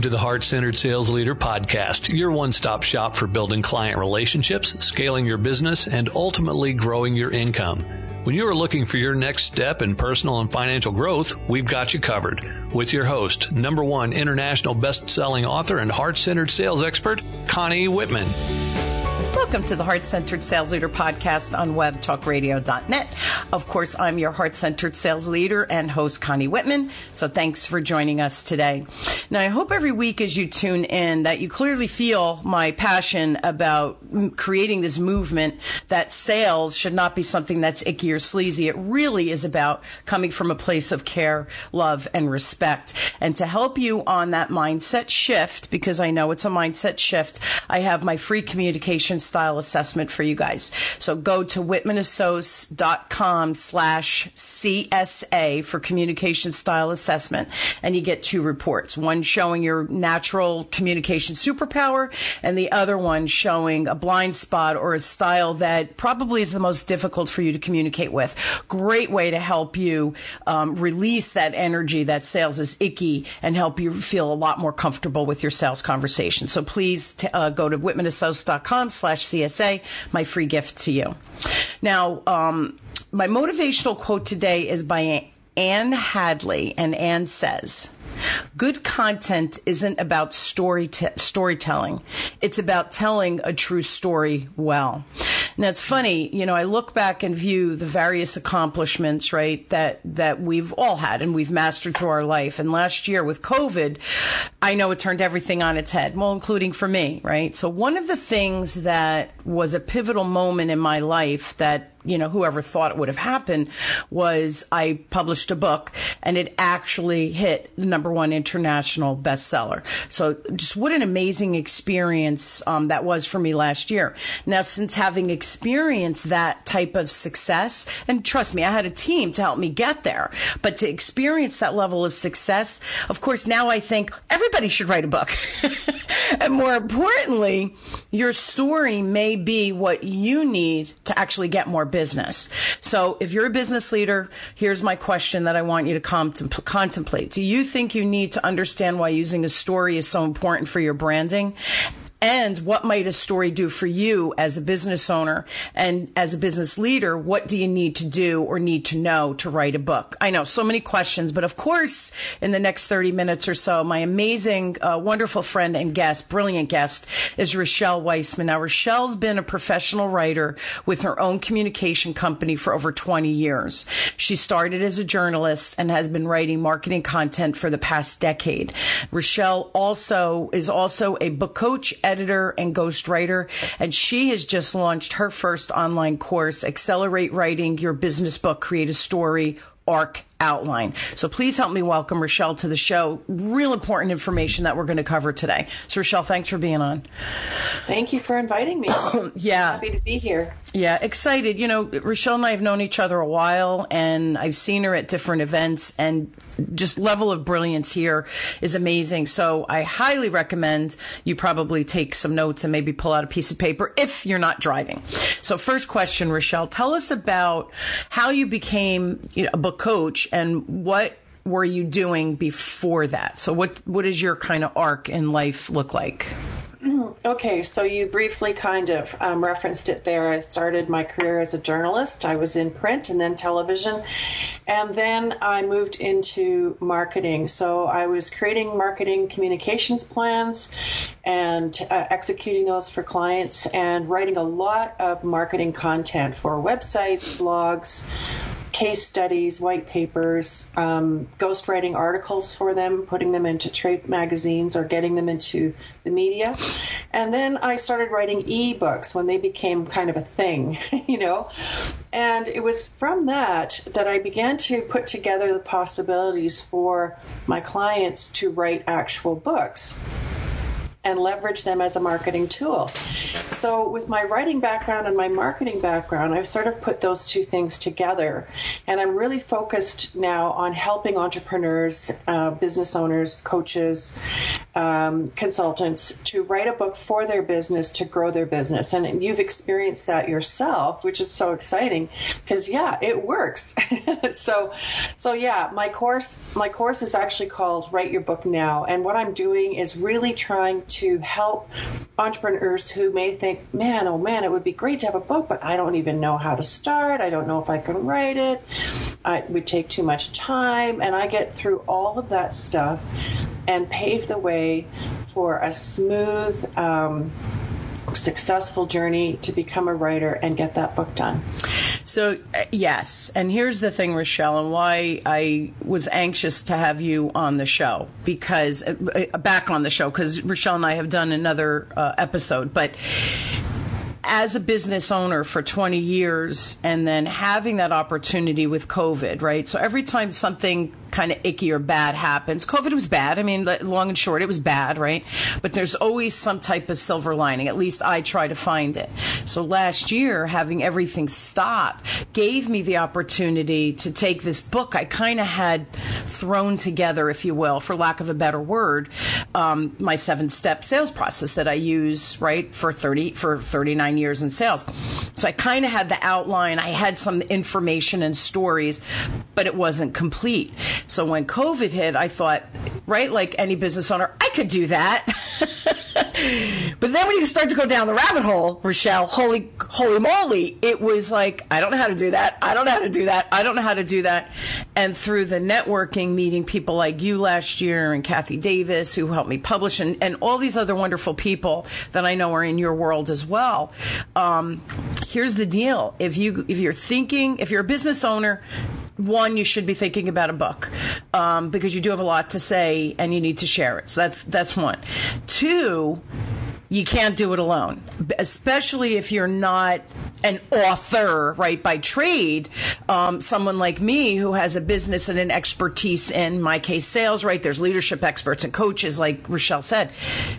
Welcome to the Heart Centered Sales Leader Podcast, your one stop shop for building client relationships, scaling your business, and ultimately growing your income. When you are looking for your next step in personal and financial growth, we've got you covered. With your host, number one international best selling author and heart centered sales expert, Connie Whitman. Welcome to the Heart Centered Sales Leader podcast on webtalkradio.net. Of course, I'm your heart centered sales leader and host, Connie Whitman. So thanks for joining us today. Now, I hope every week as you tune in that you clearly feel my passion about creating this movement that sales should not be something that's icky or sleazy. It really is about coming from a place of care, love, and respect. And to help you on that mindset shift, because I know it's a mindset shift, I have my free communication style assessment for you guys. So go to whitmanassoc.com slash CSA for communication style assessment and you get two reports. One showing your natural communication superpower and the other one showing a blind spot or a style that probably is the most difficult for you to communicate with. Great way to help you um, release that energy that sales is icky and help you feel a lot more comfortable with your sales conversation. So please t- uh, go to whitmanassoc.com slash slash CSA, my free gift to you. Now, um, my motivational quote today is by Ann Handley, and Ann says, Good content isn't about story t- storytelling. It's about telling a true story well. Now it's funny, you know, I look back and view the various accomplishments, right, that, that we've all had and we've mastered through our life. And last year with COVID, I know it turned everything on its head, well, including for me, right? So one of the things that was a pivotal moment in my life that you know, whoever thought it would have happened was I published a book and it actually hit the number one international bestseller. So just what an amazing experience um, that was for me last year. Now, since having experienced that type of success, and trust me, I had a team to help me get there, but to experience that level of success, of course, now I think everybody should write a book. and more importantly, your story may be what you need to actually get more business. So if you're a business leader, here's my question that I want you to contemplate. Do you think you need to understand why using a story is so important for your branding? And what might a story do for you as a business owner and as a business leader? What do you need to do or need to know to write a book? I know so many questions but of course in the next 30 minutes or so my amazing uh, wonderful friend and guest brilliant guest is Richelle Wiseman. Now Richelle's been a professional writer with her own communication company for over 20 years. She started as a journalist and has been writing marketing content for the past decade. Richelle also is also a book coach editor and ghostwriter, and she has just launched her first online course, Accelerate Writing Your Business Book, Create a Story, Arc outline. So please help me welcome Richelle to the show. Real important information that we're going to cover today. So Richelle, thanks for being on. Thank you for inviting me. yeah. Happy to be here. Yeah, excited. You know, Richelle and I have known each other a while and I've seen her at different events and just level of brilliance here is amazing. So I highly recommend you probably take some notes and maybe pull out a piece of paper if you're not driving. So first question, Richelle, tell us about how you became you know, a book coach and what were you doing before that? So what what does your kind of arc in life look like? Okay, so you briefly kind of um, referenced it there. I started my career as a journalist. I was in print and then television, and then I moved into marketing. So I was creating marketing communications plans and uh, executing those for clients and writing a lot of marketing content for websites, blogs, case studies, white papers, um, ghostwriting articles for them, putting them into trade magazines or getting them into the media. And then I started writing e-books when they became kind of a thing, you know. And it was from that that I began to put together the possibilities for my clients to write actual books and leverage them as a marketing tool. So, with my writing background and my marketing background, I've sort of put those two things together. And I'm really focused now on helping entrepreneurs, uh, business owners, coaches, um, consultants to write a book for their business to grow their business. And you've experienced that yourself, which is so exciting because yeah, it works. so, so yeah, my course, my course is actually called Write Your Book Now. And what I'm doing is really trying to help entrepreneurs who may think, man, oh man, it would be great to have a book, but I don't even know how to start. I don't know if I can write it. It would take too much time. And I get through all of that stuff and pave the way for a smooth, um, successful journey to become a writer and get that book done. So, uh, yes. And here's the thing, Richelle, and why I was anxious to have you on the show because, uh, uh back on the show, because Richelle and I have done another uh, episode. But as a business owner for 20 years and then having that opportunity with COVID, right? So every time something kind of icky or bad happens. COVID was bad. I mean, long and short, it was bad, right? But there's always some type of silver lining. At least I try to find it. So last year, having everything stop gave me the opportunity to take this book I kind of had thrown together, if you will, for lack of a better word, um, my seven step sales process that I use, right, for 30, for 39 years in sales. So I kind of had the outline. I had some information and stories, but it wasn't complete. So when COVID hit, I thought, right, like any business owner, I could do that. but then when you start to go down the rabbit hole, Richelle, holy, holy moly, it was like, I don't know how to do that. I don't know how to do that. I don't know how to do that. And through the networking, meeting people like you last year and Kathy Davis, who helped me publish, and, and all these other wonderful people that I know are in your world as well. Um, here's the deal: if you if you're thinking, if you're a business owner, one, you should be thinking about a book um, because you do have a lot to say and you need to share it. So that's that's one. Two, you can't do it alone, especially if you're not an author, right, by trade. Um, someone like me who has a business and an expertise in my case sales, right? There's leadership experts and coaches, like Richelle said.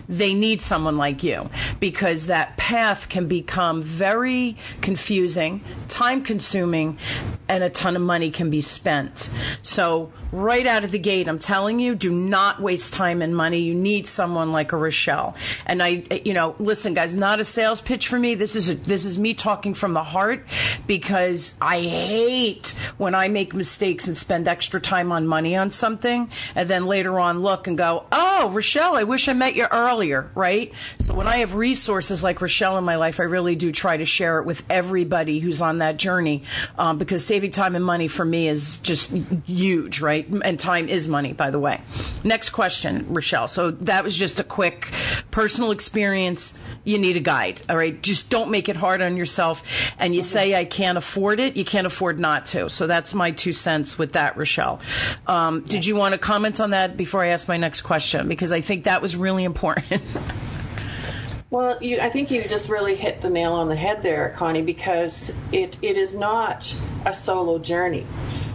They need someone like you because that path can become very confusing, time consuming, and a ton of money can be spent. So right out of the gate, I'm telling you, do not waste time and money. You need someone like a Richelle. And I, you know, listen, guys, not a sales pitch for me. This is a, this is me talking from the heart because I hate when I make mistakes and spend extra time on money on something, and then later on look and go, oh, Richelle, I wish I met you earlier, right? So when I have resources like Richelle in my life, I really do try to share it with everybody who's on that journey um, because saving time and money for me is just huge, right? And time is money, by the way. Next question, Richelle. So that was just a quick personal experience. You need a guide, all right? Just don't make it hard on yourself. And you say, I can't afford it, you can't afford not to. So that's my two cents with that, Richelle. Um, did you want to comment on that before I ask my next question? Because I think that was really important. Well, you, I think you just really hit the nail on the head there, Connie, because it, it is not a solo journey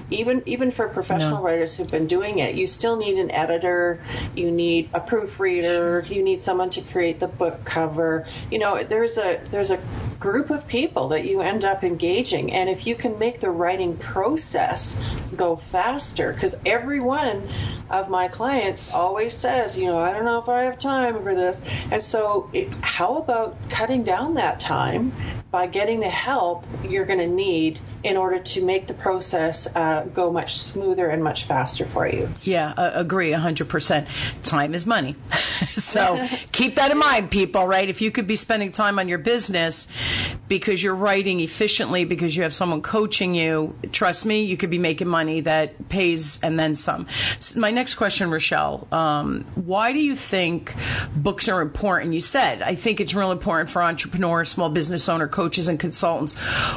even even for professional no. writers who've been doing it, you still need an editor, you need a proofreader, you need someone to create the book cover. You know, there's a there's a group of people that you end up engaging, and if you can make the writing process go faster, because every one of my clients always says, you know, I don't know if I have time for this, and so it, how about cutting down that time by getting the help you're going to need in order to make the process uh, go much smoother and much faster for you. Yeah, uh, agree 100%. Time is money. so keep that in mind, people, right? If you could be spending time on your business because you're writing efficiently, because you have someone coaching you, trust me, you could be making money that pays and then some. My next question, Richelle, um, why do you think books are important? You said, I think it's real important for entrepreneurs, small business owner, coaches, and consultants.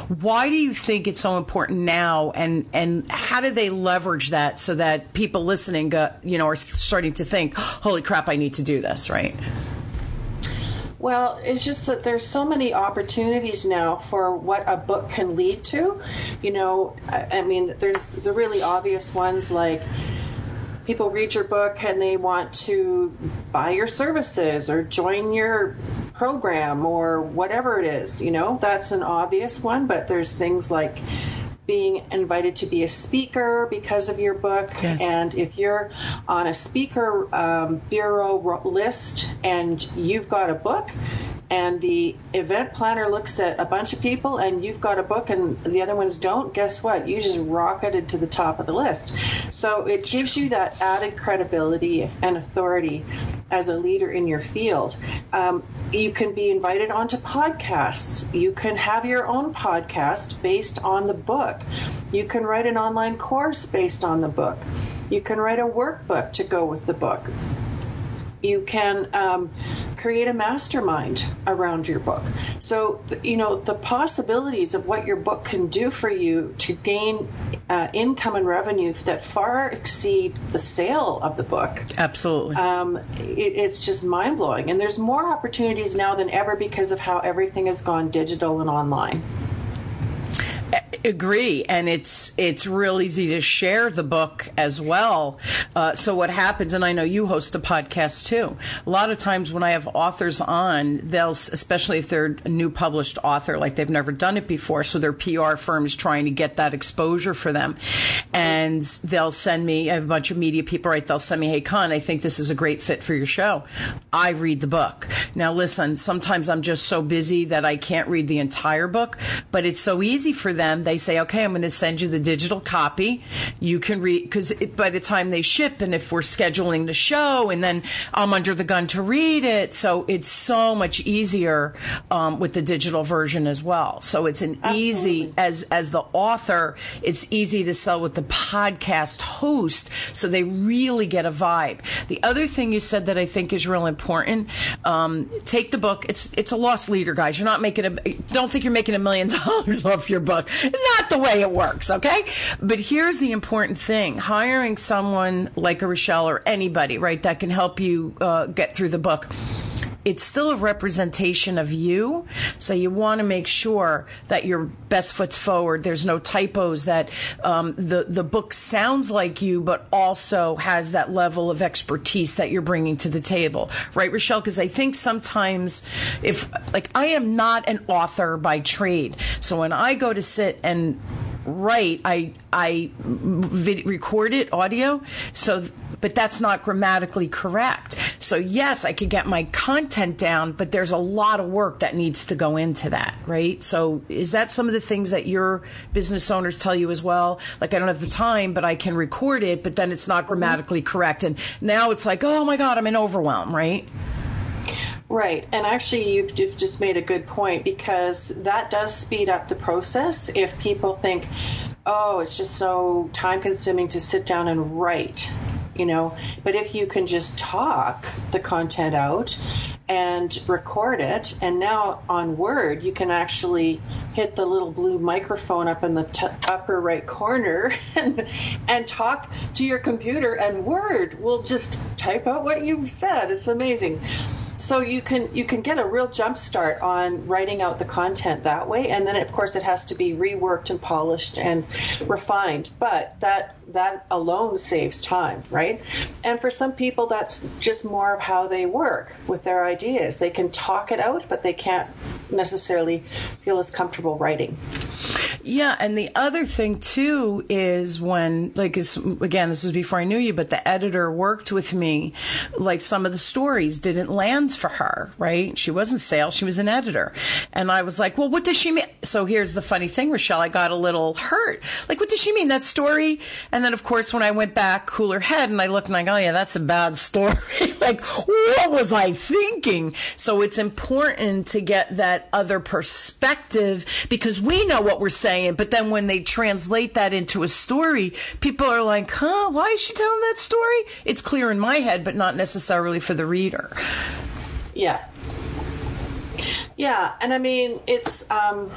Why do you think it's so important now, and and how do they leverage that so that people listening, go, you know, are starting to think, "Holy crap, I need to do this," right? Well, it's just that there's so many opportunities now for what a book can lead to. You know, I, I mean, there's the really obvious ones like people read your book and they want to buy your services or join your program or whatever it is. You know, that's an obvious one, but there's things like being invited to be a speaker because of your book. Yes. And if you're on a speaker um, bureau list and you've got a book, and the event planner looks at a bunch of people and you've got a book and the other ones don't, guess what? You just rocketed to the top of the list. So it gives you that added credibility and authority as a leader in your field. Um, you can be invited onto podcasts. You can have your own podcast based on the book. You can write an online course based on the book. You can write a workbook to go with the book you can um, create a mastermind around your book. So, you know, the possibilities of what your book can do for you to gain uh, income and revenue that far exceed the sale of the book. Absolutely. Um, it, it's just mind blowing. And there's more opportunities now than ever because of how everything has gone digital and online agree and it's it's real easy to share the book as well. Uh, so what happens and i know you host a podcast too a lot of times when i have authors on they'll especially if they're a new published author like they've never done it before so their pr firm is trying to get that exposure for them. And they'll send me i have a bunch of media people right they'll send me hey con i think this is a great fit for your show. I read the book. Now listen sometimes i'm just so busy that i can't read the entire book but it's so easy for them they say, okay, I'm going to send you the digital copy. You can read, because by the time they ship, and if we're scheduling the show, and then I'm under the gun to read it. So it's so much easier um, with the digital version as well. So it's an Absolutely. easy, as, as the author, it's easy to sell with the podcast host. So they really get a vibe. The other thing you said that I think is real important, um, take the book. It's, it's a loss leader, guys. You're not making a, don't think you're making a million dollars off your book not the way it works, okay? But here's the important thing hiring someone like a Richelle or anybody, right, that can help you uh, get through the book it's still a representation of you. So you want to make sure that your best foot's forward. There's no typos. That um, the the book sounds like you, but also has that level of expertise that you're bringing to the table, right, Richelle? Because I think sometimes if like I am not an author by trade, so when I go to sit and write, I I vid- record it audio, so but that's not grammatically correct. So yes, I could get my content down, but there's a lot of work that needs to go into that, right? So is that some of the things that your business owners tell you as well? Like I don't have the time, but I can record it, but then it's not grammatically correct. And now it's like, oh my God, I'm in overwhelm, right? Right. And actually, you've, you've, just made a good point because that does speed up the process if people think, oh, it's just so time consuming to sit down and write you know? But if you can just talk the content out and record it and now on word you can actually hit the little blue microphone up in the t- upper right corner and, and talk to your computer and word will just type out what you've said. It's amazing so you can you can get a real jump start on writing out the content that way. And then of course it has to be reworked and polished and refined. But that that alone saves time right and for some people that's just more of how they work with their ideas they can talk it out but they can't necessarily feel as comfortable writing yeah, and the other thing too is when, like, again, this was before I knew you, but the editor worked with me. Like, some of the stories didn't land for her, right? She wasn't sales, she was an editor. And I was like, well, what does she mean? So here's the funny thing, Richelle, I got a little hurt. Like, what does she mean? That story? And then, of course, when I went back, cooler head, and I looked and I go, oh, yeah, that's a bad story. like, what was I thinking? So it's important to get that other perspective because we know what we're saying saying. But then when they translate that into a story, people are like, huh, why is she telling that story? It's clear in my head, but not necessarily for the reader. Yeah. Yeah. And I mean, it's, um,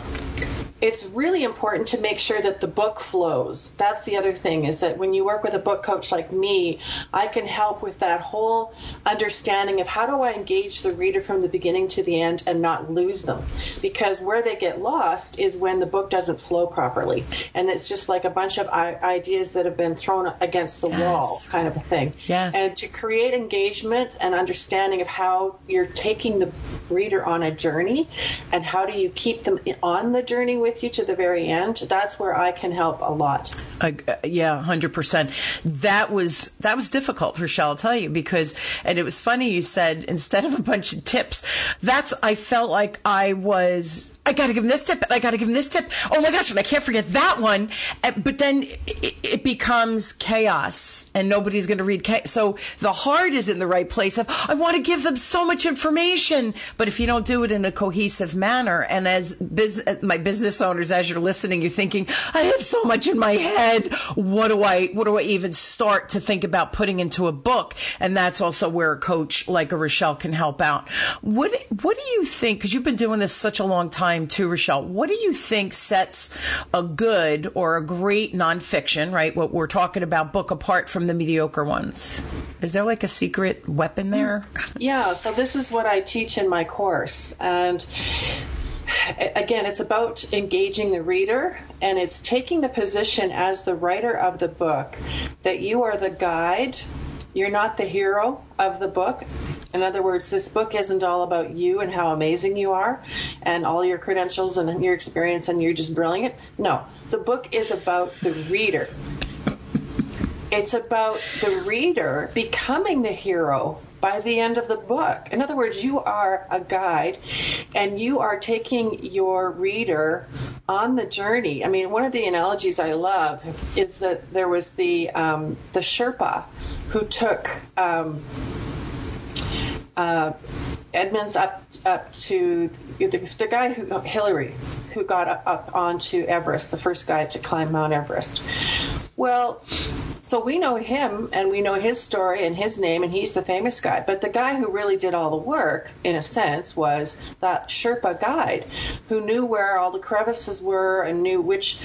it's really important to make sure that the book flows. That's the other thing is that when you work with a book coach like me, I can help with that whole understanding of how do I engage the reader from the beginning to the end and not lose them. Because where they get lost is when the book doesn't flow properly. And it's just like a bunch of ideas that have been thrown against the yes. wall kind of a thing. Yes. And to create engagement and understanding of how you're taking the reader on a journey and how do you keep them on the journey with you to the very end, that's where I can help a lot. Uh, yeah, hundred percent. That was that was difficult, Richelle. I'll tell you because, and it was funny. You said instead of a bunch of tips, that's I felt like I was I got to give him this tip. I got to give him this tip. Oh my gosh, and I can't forget that one. Eh, but then it, it becomes chaos, and nobody's going to read. Chaos. So the heart is in the right place. Of I want to give them so much information, but if you don't do it in a cohesive manner, and as biz, eh, my business owners, as you're listening, you're thinking, I have so much in my head. What do I? What do I even start to think about putting into a book? And that's also where a coach like a Richelle can help out. What What do you think? Because you've been doing this such a long time time Richelle. What do you think sets a good or a great nonfiction, right? What we're talking about book apart from the mediocre ones? Is there like a secret weapon there? Yeah, so this is what I teach in my course. And again, it's about engaging the reader and it's taking the position as the writer of the book that you are the guide you're not the hero of the book. In other words, this book isn't all about you and how amazing you are and all your credentials and your experience and you're just brilliant. No, the book is about the reader. It's about the reader becoming the hero by the end of the book. In other words, you are a guide and you are taking your reader on the journey. I mean, one of the analogies I love is that there was the um, the Sherpa who took um, uh, Edmonds up up to the, the guy who Hillary who got up, up onto Everest, the first guy to climb Mount Everest. Well, so we know him and we know his story and his name and he's the famous guy. But the guy who really did all the work, in a sense, was that Sherpa guide who knew where all the crevices were and knew which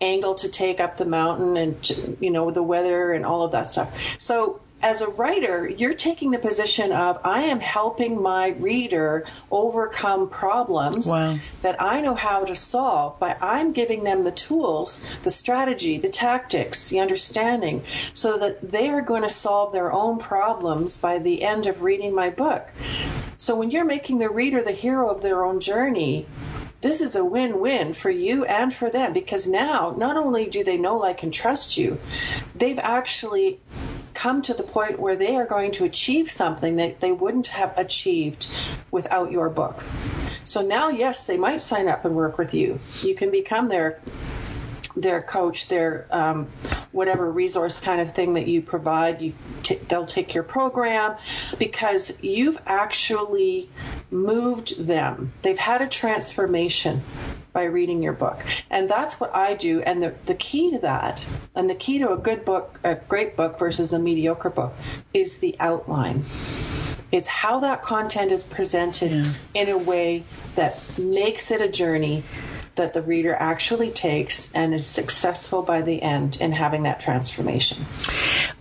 angle to take up the mountain and you know the weather and all of that stuff. So as a writer, you're taking the position of I am helping my reader overcome problems wow. that I know how to solve, but I'm giving them the tools, the strategy, the tactics, the understanding, so that they are going to solve their own problems by the end of reading my book. So when you're making the reader the hero of their own journey, this is a win-win for you and for them because now not only do they know like and trust you, they've actually come to the point where they are going to achieve something that they wouldn't have achieved without your book. So now, yes, they might sign up and work with you. You can become their their coach, their um, whatever resource kind of thing that you provide. You t- they'll take your program because you've actually moved them. They've had a transformation by reading your book. And that's what I do. And the, the key to that, and the key to a good book, a great book versus a mediocre book, is the outline. It's how that content is presented yeah. in a way that makes it a journey that the reader actually takes and is successful by the end in having that transformation.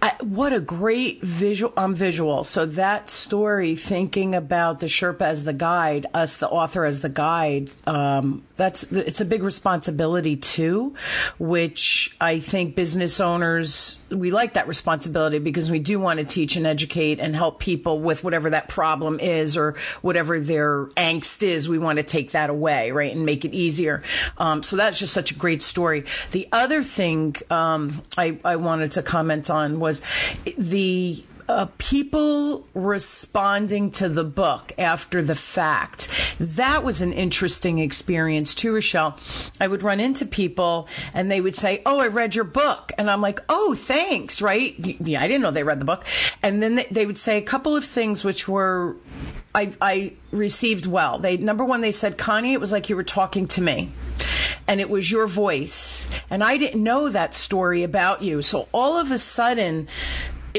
I, what a great visual um, visual. So that story, thinking about the Sherpa as the guide, us the author as the guide, um, that's it's a big responsibility too, which I think business owners we like that responsibility because we do want to teach and educate and help people with whatever that problem is or whatever their angst is. We want to take that away, right, and make it easier. Um, so that's just such a great story. The other thing um, I, I wanted to comment on was the uh, people responding to the book after the fact. That was an interesting experience too, Richelle. I would run into people and they would say, Oh, I read your book. And I'm like, Oh, thanks, right? Yeah, I didn't know they read the book. And then they would say a couple of things which were I, I received well. They number one, they said, Connie, it was like you were talking to me, and it was your voice, and I didn't know that story about you. So all of a sudden,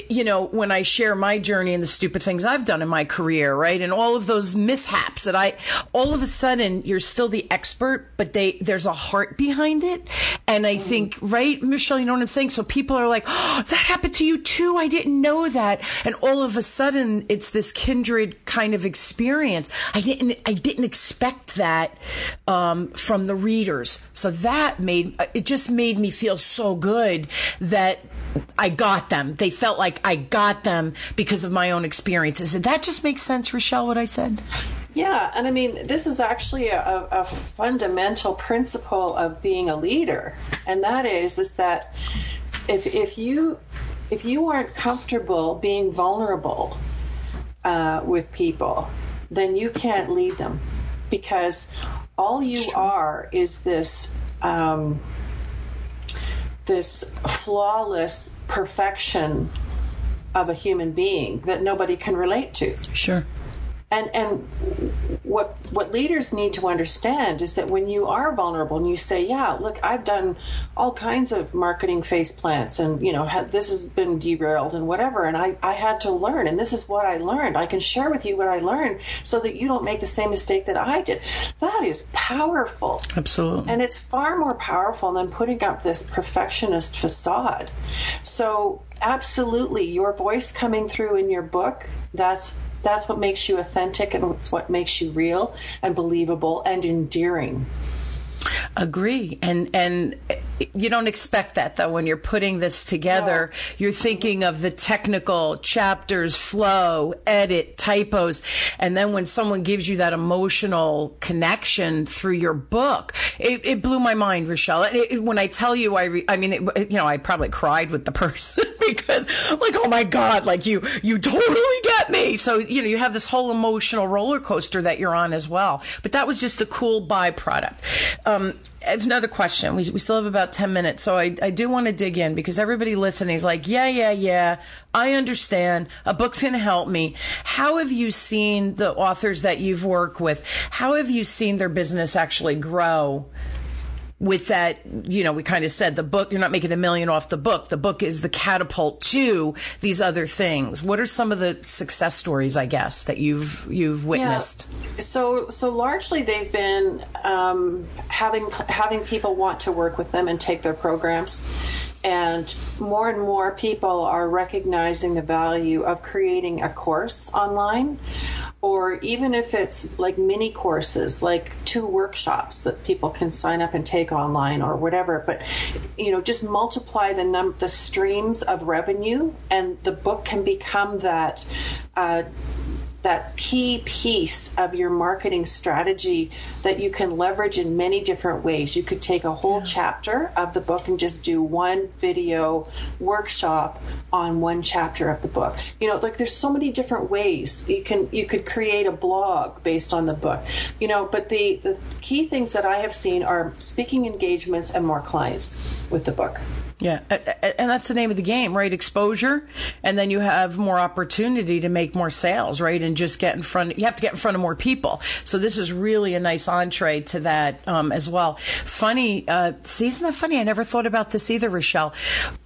you know, when I share my journey and the stupid things I've done in my career, right? And all of those mishaps that I, all of a sudden you're still the expert, but they, there's a heart behind it. And I think, right, Michelle, you know what I'm saying? So people are like, oh, that happened to you too. I didn't know that. And all of a sudden it's this kindred kind of experience. I didn't, I didn't expect that, um, from the readers. So that made, it just made me feel so good that I got them. They felt like I got them because of my own experiences. Did that just make sense, Richelle, what I said? Yeah, and I mean, this is actually a, a, fundamental principle of being a leader, and that is is that if if you if you aren't comfortable being vulnerable uh, with people, then you can't lead them because all you are is this um, this flawless perfection of a human being that nobody can relate to. Sure. And and what what leaders need to understand is that when you are vulnerable and you say, "Yeah, look, I've done all kinds of marketing face plants, and you know, this has been derailed and whatever, and I I had to learn, and this is what I learned. I can share with you what I learned, so that you don't make the same mistake that I did." That is powerful. Absolutely. And it's far more powerful than putting up this perfectionist facade. So absolutely, your voice coming through in your book, that's that's what makes you authentic and it's what makes you real and believable and endearing. Agree. And and you don't expect that though when you're putting this together. No. You're thinking of the technical chapters, flow, edit, typos, and then when someone gives you that emotional connection through your book, it, it blew my mind, Richelle. It, it, when I tell you, I re, I mean, you know, I probably cried with the person because, like, oh my god, like you you totally get me. So you know, you have this whole emotional roller coaster that you're on as well. But that was just a cool byproduct. Um, Um, another question. We, we still have about 10 minutes. So I, I do want to dig in because everybody listening is like, yeah, yeah, yeah. I understand. A book's going to help me. How have you seen the authors that you've worked with? How have you seen their business actually grow with that, you know, we kind of said the book, you're not making a million off the book. The book is the catapult to these other things. What are some of the success stories, I guess, that you've you've witnessed? Yeah. So so largely they've been um, having having people want to work with them and take their programs and more and more people are recognizing the value of creating a course online, or even if it's like mini courses, like two workshops that people can sign up and take online or whatever. But, you know, just multiply the num- the streams of revenue, and the book can become that. Uh, that key piece of your marketing strategy that you can leverage in many different ways. You could take a whole yeah. chapter of the book and just do one video workshop on one chapter of the book. You know, like there's so many different ways you can you could create a blog based on the book. You know, but the, the key things that I have seen are speaking engagements and more clients with the book. Yeah, and that's the name of the game, right? Exposure, and then you have more opportunity to make more sales, right? And just get in front. You have to get in front of more people. So this is really a nice entree to that um, as well. Funny, uh, see, isn't that funny? I never thought about this either, Richelle.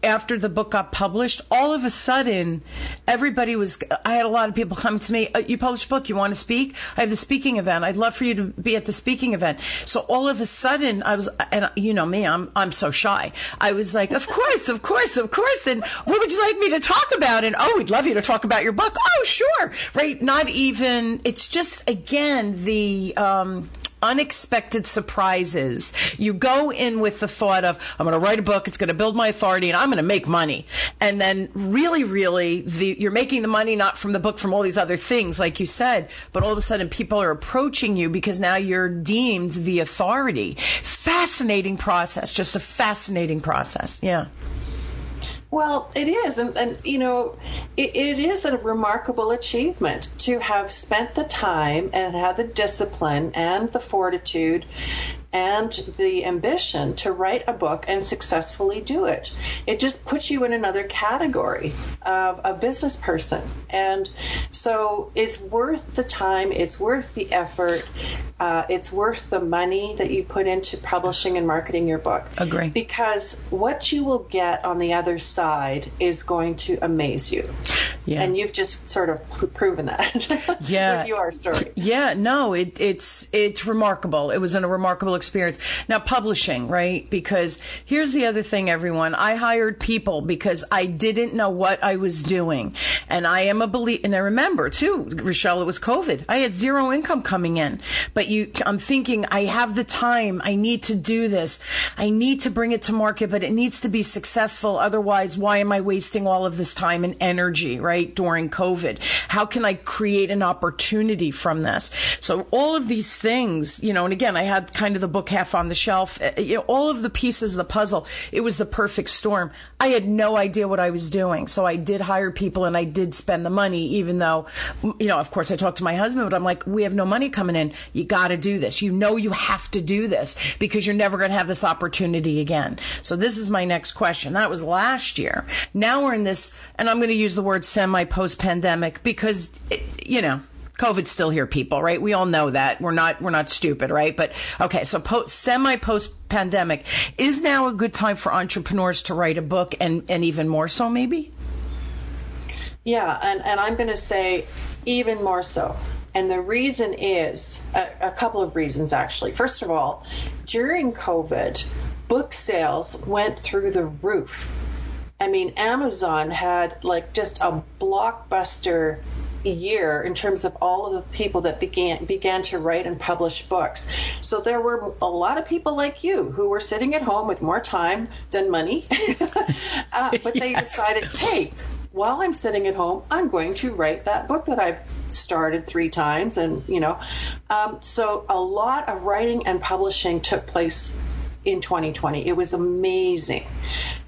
After the book got published, all of a sudden, everybody was. I had a lot of people come to me. Uh, you published a book. You want to speak? I have the speaking event. I'd love for you to be at the speaking event. So all of a sudden, I was, and you know me, I'm I'm so shy. I was like, of course, of course, of course. And what would you like me to talk about? And oh, we'd love you to talk about your book. Oh, sure. Right. Not even, it's just, again, the, um, unexpected surprises. You go in with the thought of, I'm going to write a book, it's going to build my authority, and I'm going to make money. And then really, really, the, you're making the money not from the book, from all these other things, like you said, but all of a sudden people are approaching you because now you're deemed the authority. Fascinating process, just a fascinating process. Yeah. Well, it is, and, and you know, it, it is a remarkable achievement to have spent the time and had the discipline and the fortitude and the ambition to write a book and successfully do it. It just puts you in another category of a business person. And so it's worth the time, it's worth the effort, uh, it's worth the money that you put into publishing and marketing your book. Agree. Because what you will get on the other side is going to amaze you. Yeah. And you've just sort of proven that. yeah. with your story. Yeah, no, it, it's it's remarkable. It was in a remarkable experience experience. Now, publishing, right? Because here's the other thing, everyone. I hired people because I didn't know what I was doing. And I am a believer, and I remember too, Richelle, it was COVID. I had zero income coming in, but you, I'm thinking I have the time. I need to do this. I need to bring it to market, but it needs to be successful. Otherwise, why am I wasting all of this time and energy, right? during COVID? How can I create an opportunity from this? So all of these things, you know, and again, I had kind of the book half on the shelf, uh, you know, all of the pieces of the puzzle. It was the perfect storm. I had no idea what I was doing. So I did hire people and I did spend the money, even though, you know, of course I talked to my husband, but I'm like, we have no money coming in. You got to do this. You know, you have to do this because you're never going to have this opportunity again. So this is my next question. That was last year. Now we're in this, and I'm going to use the word semi post pandemic because, it, you know, COVID's still here, people, right? We all know that. We're not, we're not stupid, right? But okay, so post, semi post pandemic is now a good time for entrepreneurs to write a book and, and even more so maybe? Yeah, and, and I'm going to say even more so. And the reason is a, a, couple of reasons, actually. First of all, during COVID, book sales went through the roof. I mean, Amazon had like just a blockbuster year in terms of all of the people that began began to write and publish books. So there were a lot of people like you who were sitting at home with more time than money, uh, but they yes. decided, hey, while I'm sitting at home, I'm going to write that book that I've started three times, and you know, um, so a lot of writing and publishing took place in 2020. It was amazing,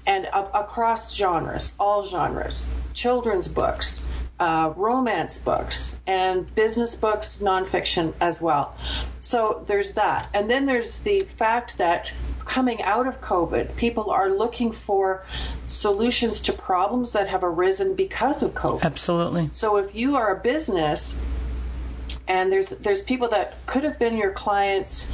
and uh, across genres, all genres, children's books, uh, romance books and business books, nonfiction as well. So there's that. And then there's the fact that coming out of COVID, people are looking for solutions to problems that have arisen because of COVID. Absolutely. So if you are a business and there's there's people that could have been your clients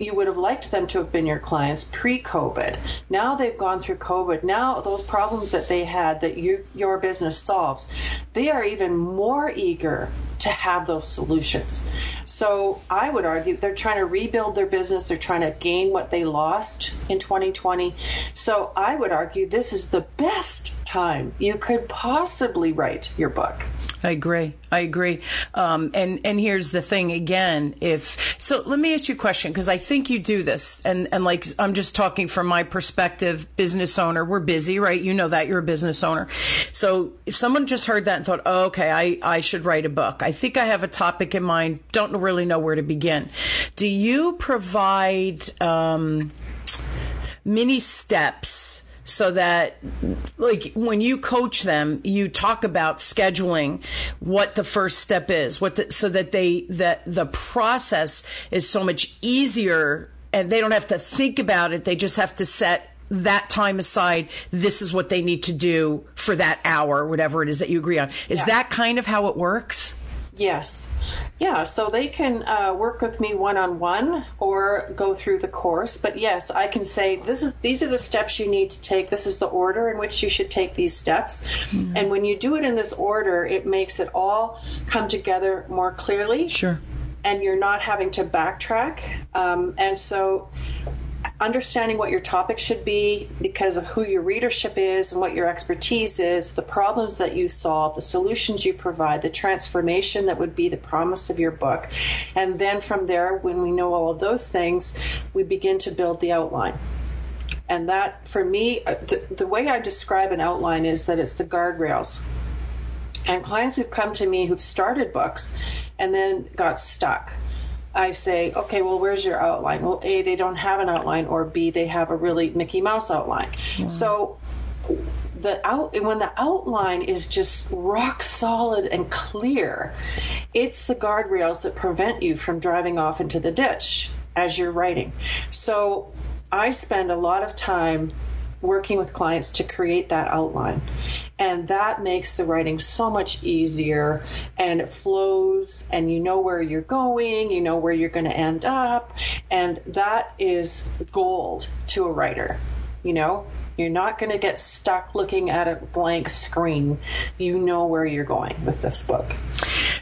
you would have liked them to have been your clients pre-COVID. Now they've gone through COVID. Now those problems that they had that you, your business solves, they are even more eager to have those solutions. So I would argue they're trying to rebuild their business. They're trying to gain what they lost in 2020. So I would argue this is the best time you could possibly write your book. I agree. I agree. Um, and and here's the thing again. If so, let me ask you a question because I think you do this, and and like I'm just talking from my perspective, business owner. We're busy, right? You know that you're a business owner. So if someone just heard that and thought, oh, okay, I I should write a book. I think I have a topic in mind. Don't really know where to begin. Do you provide um, mini steps? So that like when you coach them you talk about scheduling what the first step is what the, so that they that the process is so much easier and they don't have to think about it. They just have to set that time aside. This is what they need to do for that hour whatever it is that you agree on. Is yeah. that kind of how it works Yes. Yeah, so they can uh, work with me one on one or go through the course. But yes, I can say this is these are the steps you need to take. This is the order in which you should take these steps. Mm-hmm. And when you do it in this order, it makes it all come together more clearly. Sure. And you're not having to backtrack. Um, and so understanding what your topic should be because of who your readership is and what your expertise is, the problems that you solve, the solutions you provide, the transformation that would be the promise of your book. And then from there, when we know all of those things, we begin to build the outline. And that, for me, uh, the, the way I describe an outline is that it's the guardrails. And clients who've come to me who've started books and then got stuck I say, okay, well, where's your outline? Well, A, they don't have an outline, or B, they have a really Mickey Mouse outline. So the out when the outline is just rock solid and clear, it's the guardrails that prevent you from driving off into the ditch as you're writing. So I spend a lot of time working with clients to create that outline. And that makes the writing so much easier and it flows and you know where you're going, you know where you're going to end up. And that is gold to a writer. You know, you're not going to get stuck looking at a blank screen. You know where you're going with this book.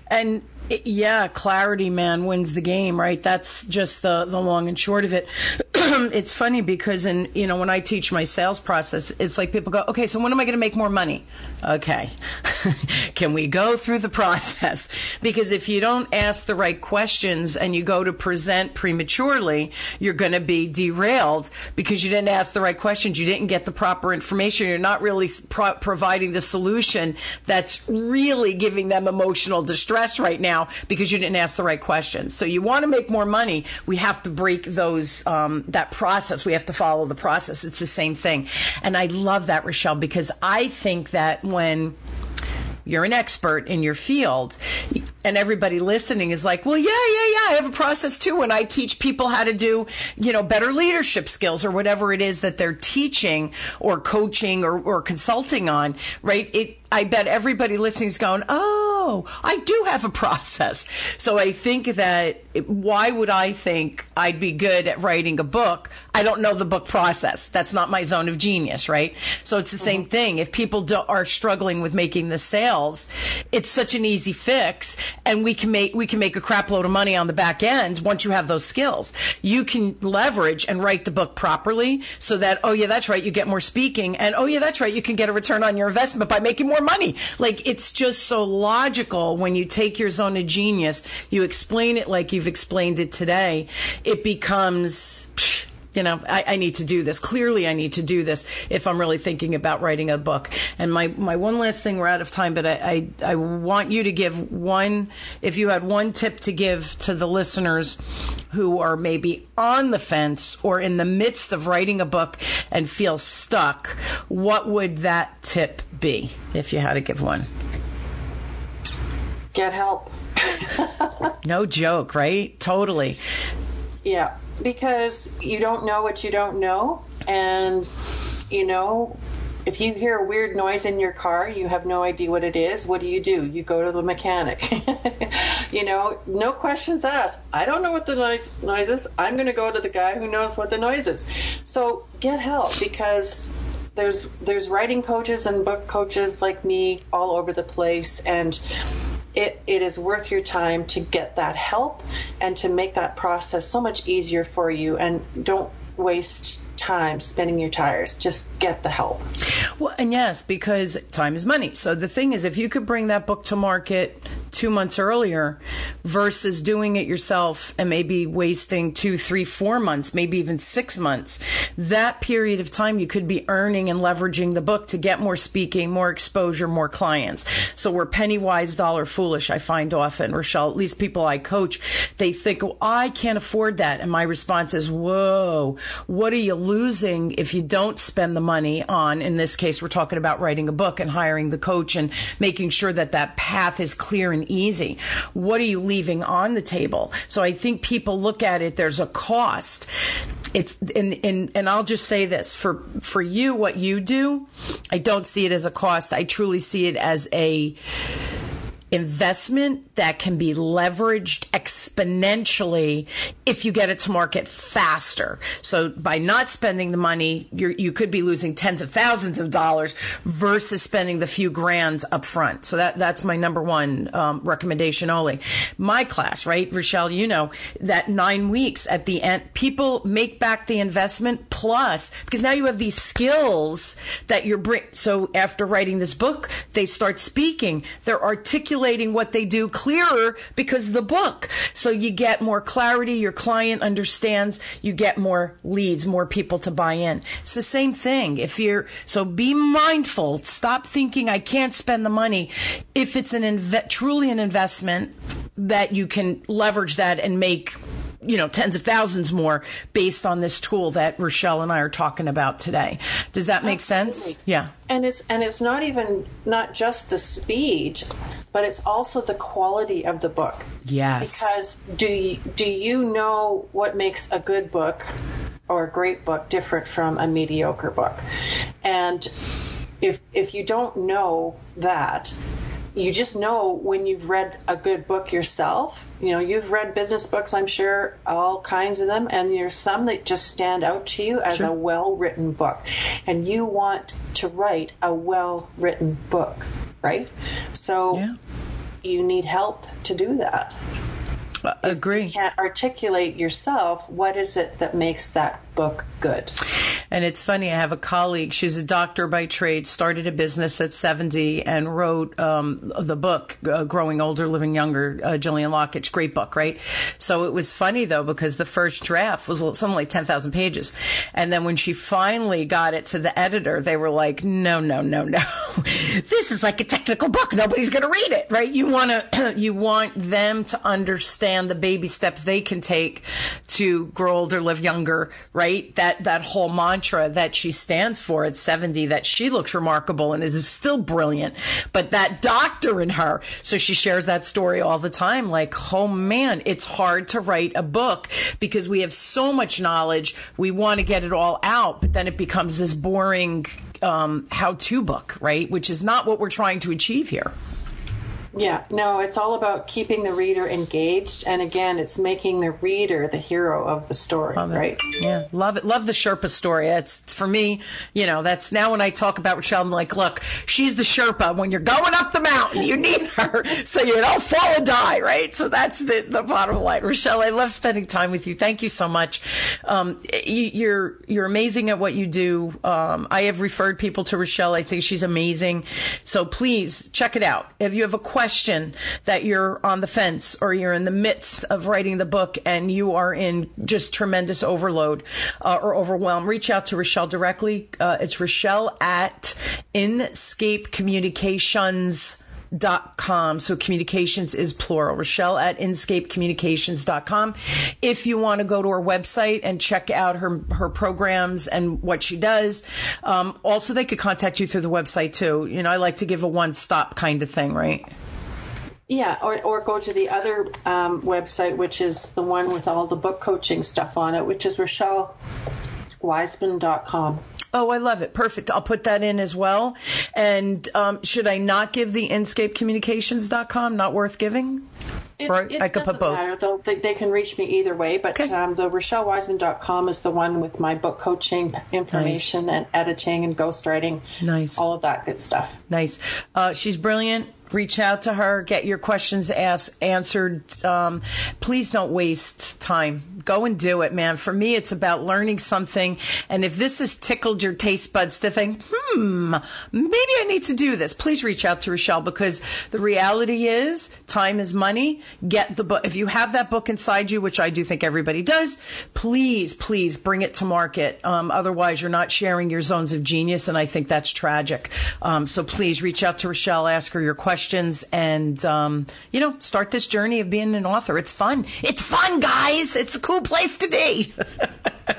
And yeah, clarity, man, wins the game, right? That's just the, the long and short of it. it's funny because in, you know, when I teach my sales process, it's like people go, okay, so when am I going to make more money? Okay. Can we go through the process? Because if you don't ask the right questions and you go to present prematurely, you're going to be derailed because you didn't ask the right questions. You didn't get the proper information. You're not really pro- providing the solution that's really giving them emotional distress right now because you didn't ask the right questions. So you want to make more money. We have to break those, um, that process. We have to follow the process. It's the same thing. And I love that, Richelle, because I think that when you're an expert in your field and everybody listening is like, well, yeah, yeah, yeah, I have a process too. When I teach people how to do, you know, better leadership skills or whatever it is that they're teaching or coaching or, or consulting on, right? It, I bet everybody listening is going, oh, I do have a process. So I think that why would I think I'd be good at writing a book? I don't know the book process. That's not my zone of genius, right? So it's the same mm-hmm. thing. If people do, are struggling with making the sales, it's such an easy fix and we can make, we can make a crap load of money on the back end once you have those skills. You can leverage and write the book properly so that, oh yeah, that's right. You get more speaking and oh yeah, that's right. You can get a return on your investment by making more money. Like it's just so logical when you take your zone of genius, you explain it like you've explained it today, it becomes you know, I, I, need to do this. Clearly, I need to do this if I'm really thinking about writing a book. And my, my one last thing, we're out of time, but I, I, I want you to give one, if you had one tip to give to the listeners who are maybe on the fence or in the midst of writing a book and feel stuck, what would that tip be if you had to give one? Get help. No joke, right? Totally. Yeah because you don't know what you don't know. And, you know, if you hear a weird noise in your car, you have no idea what it is. What do you do? You go to the mechanic. you know, no questions asked. I don't know what the noise, noise is. I'm going to go to the guy who knows what the noise is. So get help because there's there's writing coaches and book coaches like me all over the place and it, it is worth your time to get that help and to make that process so much easier for you. And don't waste time spinning your tires. Just get the help. Well, and yes, because time is money. So the thing is, if you could bring that book to market two months earlier versus doing it yourself and maybe wasting two, three, four months, maybe even six months, that period of time you could be earning and leveraging the book to get more speaking, more exposure, more clients. So we're penny wise, dollar foolish, I find often, Richelle, at least people I coach, they think, oh, I can't afford that. And my response is, whoa, what are you losing if you don't spend the money on, in this case, we're talking about writing a book and hiring the coach and making sure that that path is clear and easy. What are you leaving on the table? So I think people look at it, there's a cost. It's, and, and, and I'll just say this for, for you, what you do, I don't see it as a cost. I truly see it as a, investment that can be leveraged exponentially if you get it to market faster. So by not spending the money, you could be losing tens of thousands of dollars versus spending the few grand up front. So that, that's my number one um, recommendation only. My class, right, Richelle, you know that nine weeks at the end, people make back the investment plus because now you have these skills that you're bring. So after writing this book, they start speaking. They're articulating what they do clearer because the book. So you get more clarity, your client understands, you get more leads, more people to buy in. It's the same thing. If you're, so be mindful. Stop thinking I can't spend the money. If it's an inve- truly an investment that you can leverage that and make you know, tens of thousands more based on this tool that Richelle and I are talking about today. Does that make Absolutely. sense? Yeah. And it's and it's not even not just the speed, but it's also the quality of the book. Yes. Because do you, do you know what makes a good book or a great book different from a mediocre book? And if if you don't know that, you just know when you've read a good book yourself. You know, you've read business books, I'm sure, all kinds of them, and there's some that just stand out to you as sure. a well written book. And you want to write a well written book, right? So yeah. you need help to do that. Uh, agree. you can't articulate yourself, what is it that makes that book good? And it's funny, I have a colleague, she's a doctor by trade, started a business at 70 and wrote um, the book, uh, Growing Older, Living Younger, uh, Lockitch, great book, right? So it was funny though, because the first draft was something like 10,000 pages. And then when she finally got it to the editor, they were like, no, no, no, no. this is like a technical book. Nobody's going to read it, right? You want to, you want them to understand the baby steps they can take to grow older, live younger, right? That, that whole mantra that she stands for at 70, that she looks remarkable and is still brilliant. But that doctor in her, so she shares that story all the time. Like, oh man, it's hard to write a book because we have so much knowledge. We want to get it all out, but then it becomes this boring um, how-to book, right? Which is not what we're trying to achieve here. Yeah, no, it's all about keeping the reader engaged. And again, it's making the reader the hero of the story, right? Yeah, love it. Love the Sherpa story. It's for me, you know, that's now when I talk about Richelle, I'm like, look, she's the Sherpa. When you're going up the mountain, you need her so you don't fall and die, right? So that's the, the bottom line. Richelle, I love spending time with you. Thank you so much. Um, you, are you're amazing at what you do. Um, I have referred people to Richelle. I think she's amazing. So please check it out. If you have a question, question that you're on the fence or you're in the midst of writing the book and you are in just tremendous overload uh, or overwhelm, reach out to Richelle directly. Uh, it's Richelle at Inscape Communications dot com. So communications is plural. Richelle at inscapecommunications.com. If you want to go to her website and check out her, her programs and what she does, um, also they could contact you through the website too. You know, I like to give a one stop kind of thing, right? Yeah, or, or go to the other um, website, which is the one with all the book coaching stuff on it, which is RichelleWiseman.com. Oh, I love it. Perfect. I'll put that in as well. And um, should I not give the InscapeCommunications.com? Not worth giving? It, or it I could put both. Matter. They, they, can reach me either way, but okay. um, the RichelleWiseman.com is the one with my book coaching information nice. and editing and ghostwriting. Nice. All of that good stuff. Nice. Uh, she's brilliant reach out to her, get your questions asked, answered. Um, please don't waste time. Go and do it, man. For me, it's about learning something. And if this has tickled your taste buds to think, hmm, maybe I need to do this, please reach out to Richelle because the reality is time is money. Get the book. If you have that book inside you, which I do think everybody does, please, please bring it to market. Um, otherwise, you're not sharing your zones of genius. And I think that's tragic. Um, so please reach out to Richelle, ask her your questions questions and, um, you know, start this journey of being an author. It's fun. It's fun, guys. It's a cool place to be.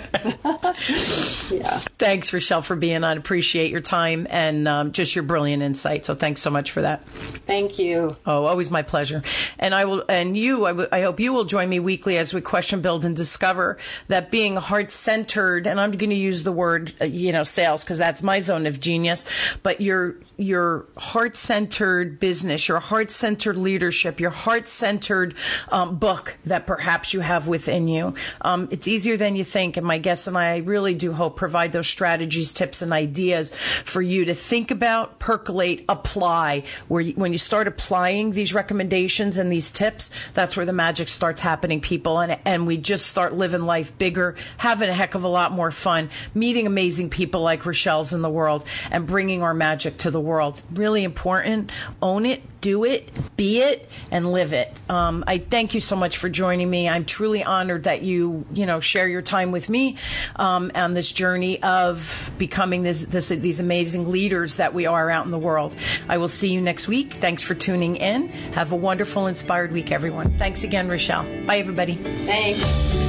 yeah. Thanks, Richelle, for being on. I appreciate your time and um, just your brilliant insight. So thanks so much for that. Thank you. Oh, always my pleasure. And I will, and you, I, w- I hope you will join me weekly as we question, build, and discover that being heart centered, and I'm going to use the word, uh, you know, sales because that's my zone of genius, but your, your heart centered business, your heart centered leadership, your heart centered um, book that perhaps you have within you. Um, it's easier than you think and my guests and I really do hope provide those strategies, tips, and ideas for you to think about, percolate, apply. Where you, when you start applying these recommendations and these tips, that's where the magic starts happening, people, and and we just start living life bigger, having a heck of a lot more fun, meeting amazing people like Richelle's in the world, and bringing our magic to the world. Really important. Own it do it, be it, and live it. Um, I thank you so much for joining me. I'm truly honored that you, you know, share your time with me um, on this journey of becoming this, this, these amazing leaders that we are out in the world. I will see you next week. Thanks for tuning in. Have a wonderful, inspired week, everyone. Thanks again, Richelle. Bye, everybody. Thanks.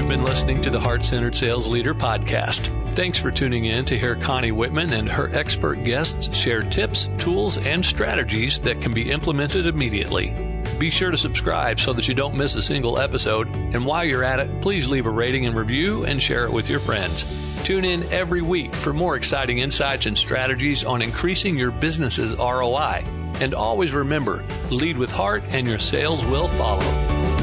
You've been listening to the Heart Centered Sales Leader podcast. Thanks for tuning in to hear Connie Whitman and her expert guests share tips, tools, and strategies that can be implemented immediately. Be sure to subscribe so that you don't miss a single episode. And while you're at it, please leave a rating and review and share it with your friends. Tune in every week for more exciting insights and strategies on increasing your business's ROI. And always remember lead with heart, and your sales will follow.